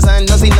son, son, son, son,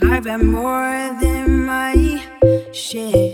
I've had more than my share.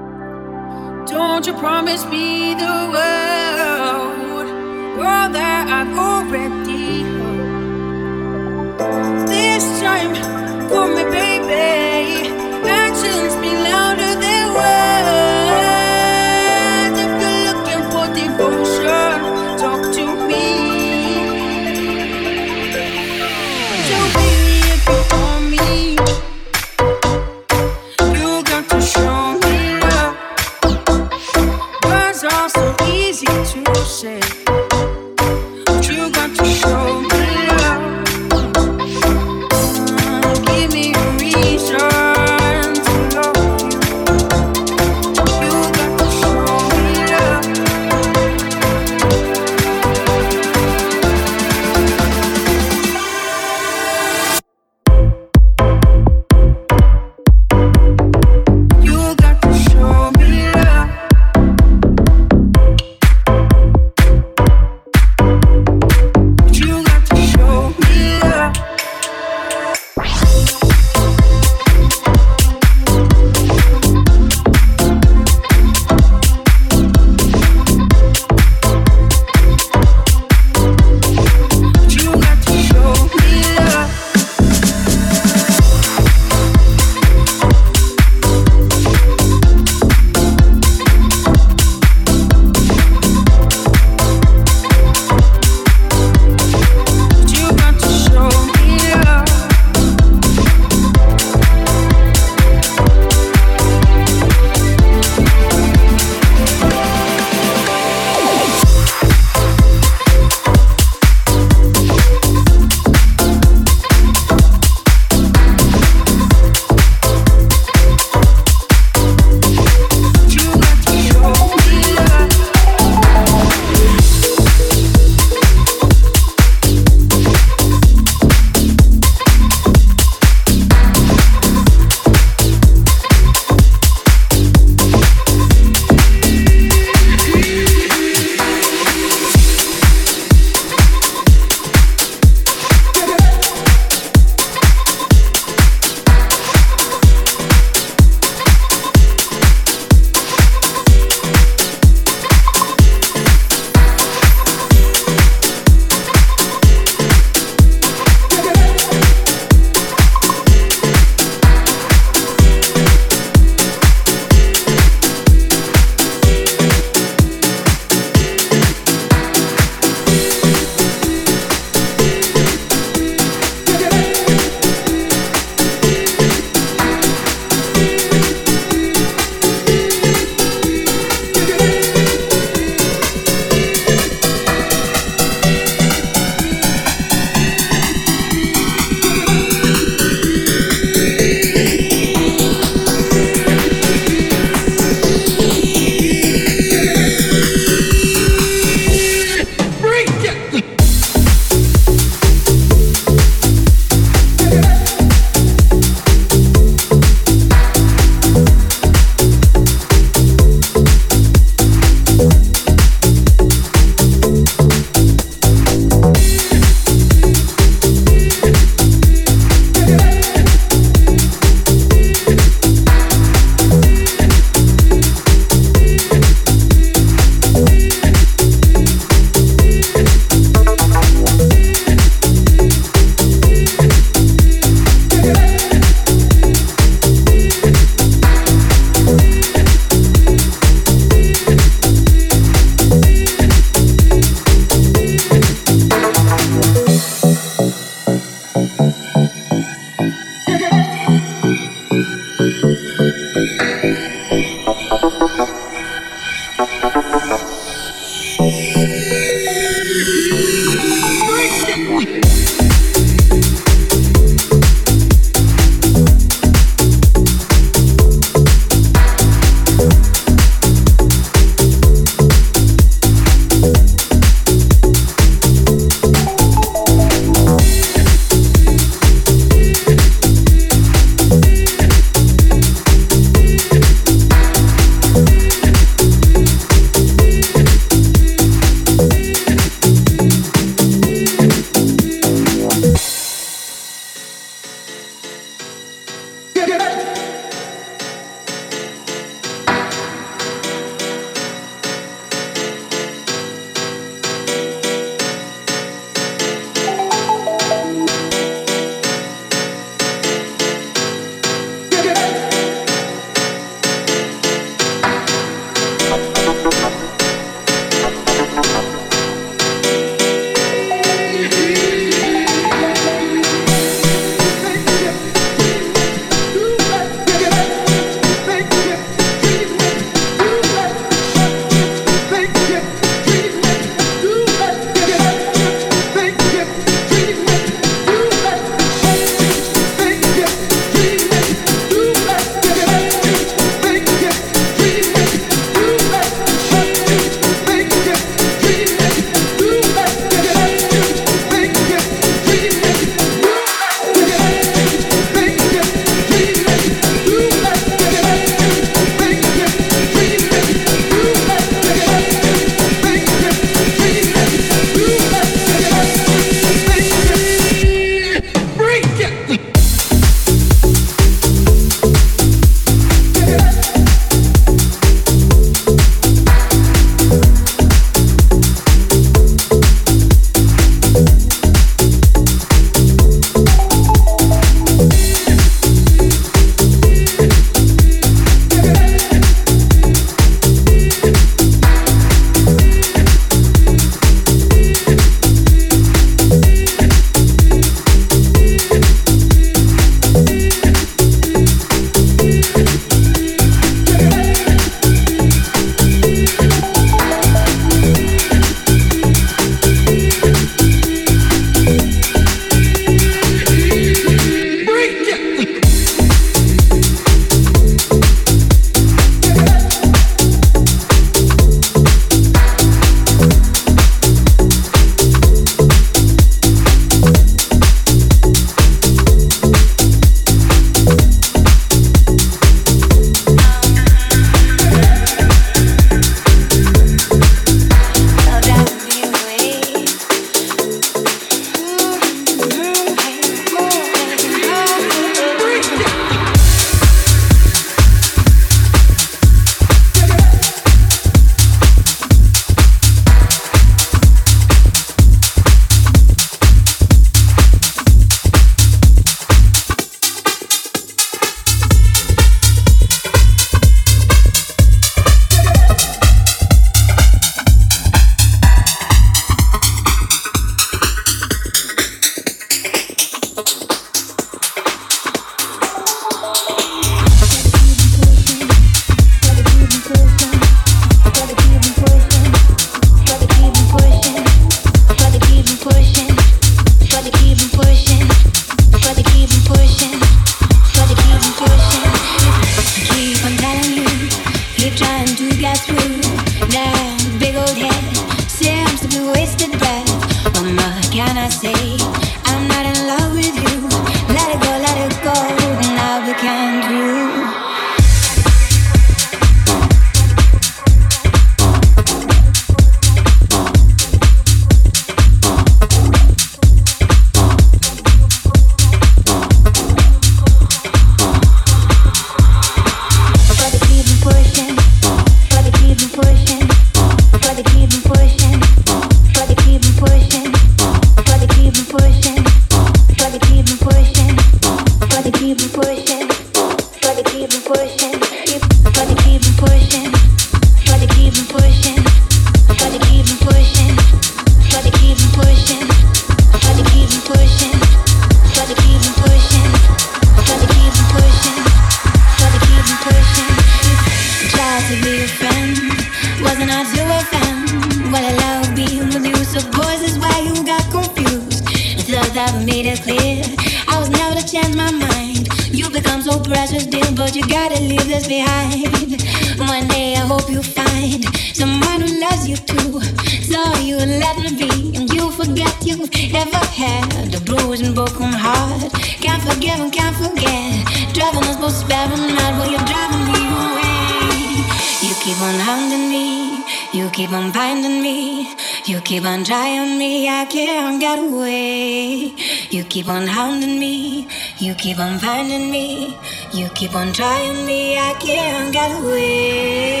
Keep on hounding me, you keep on finding me, you keep on trying me, I can't get away.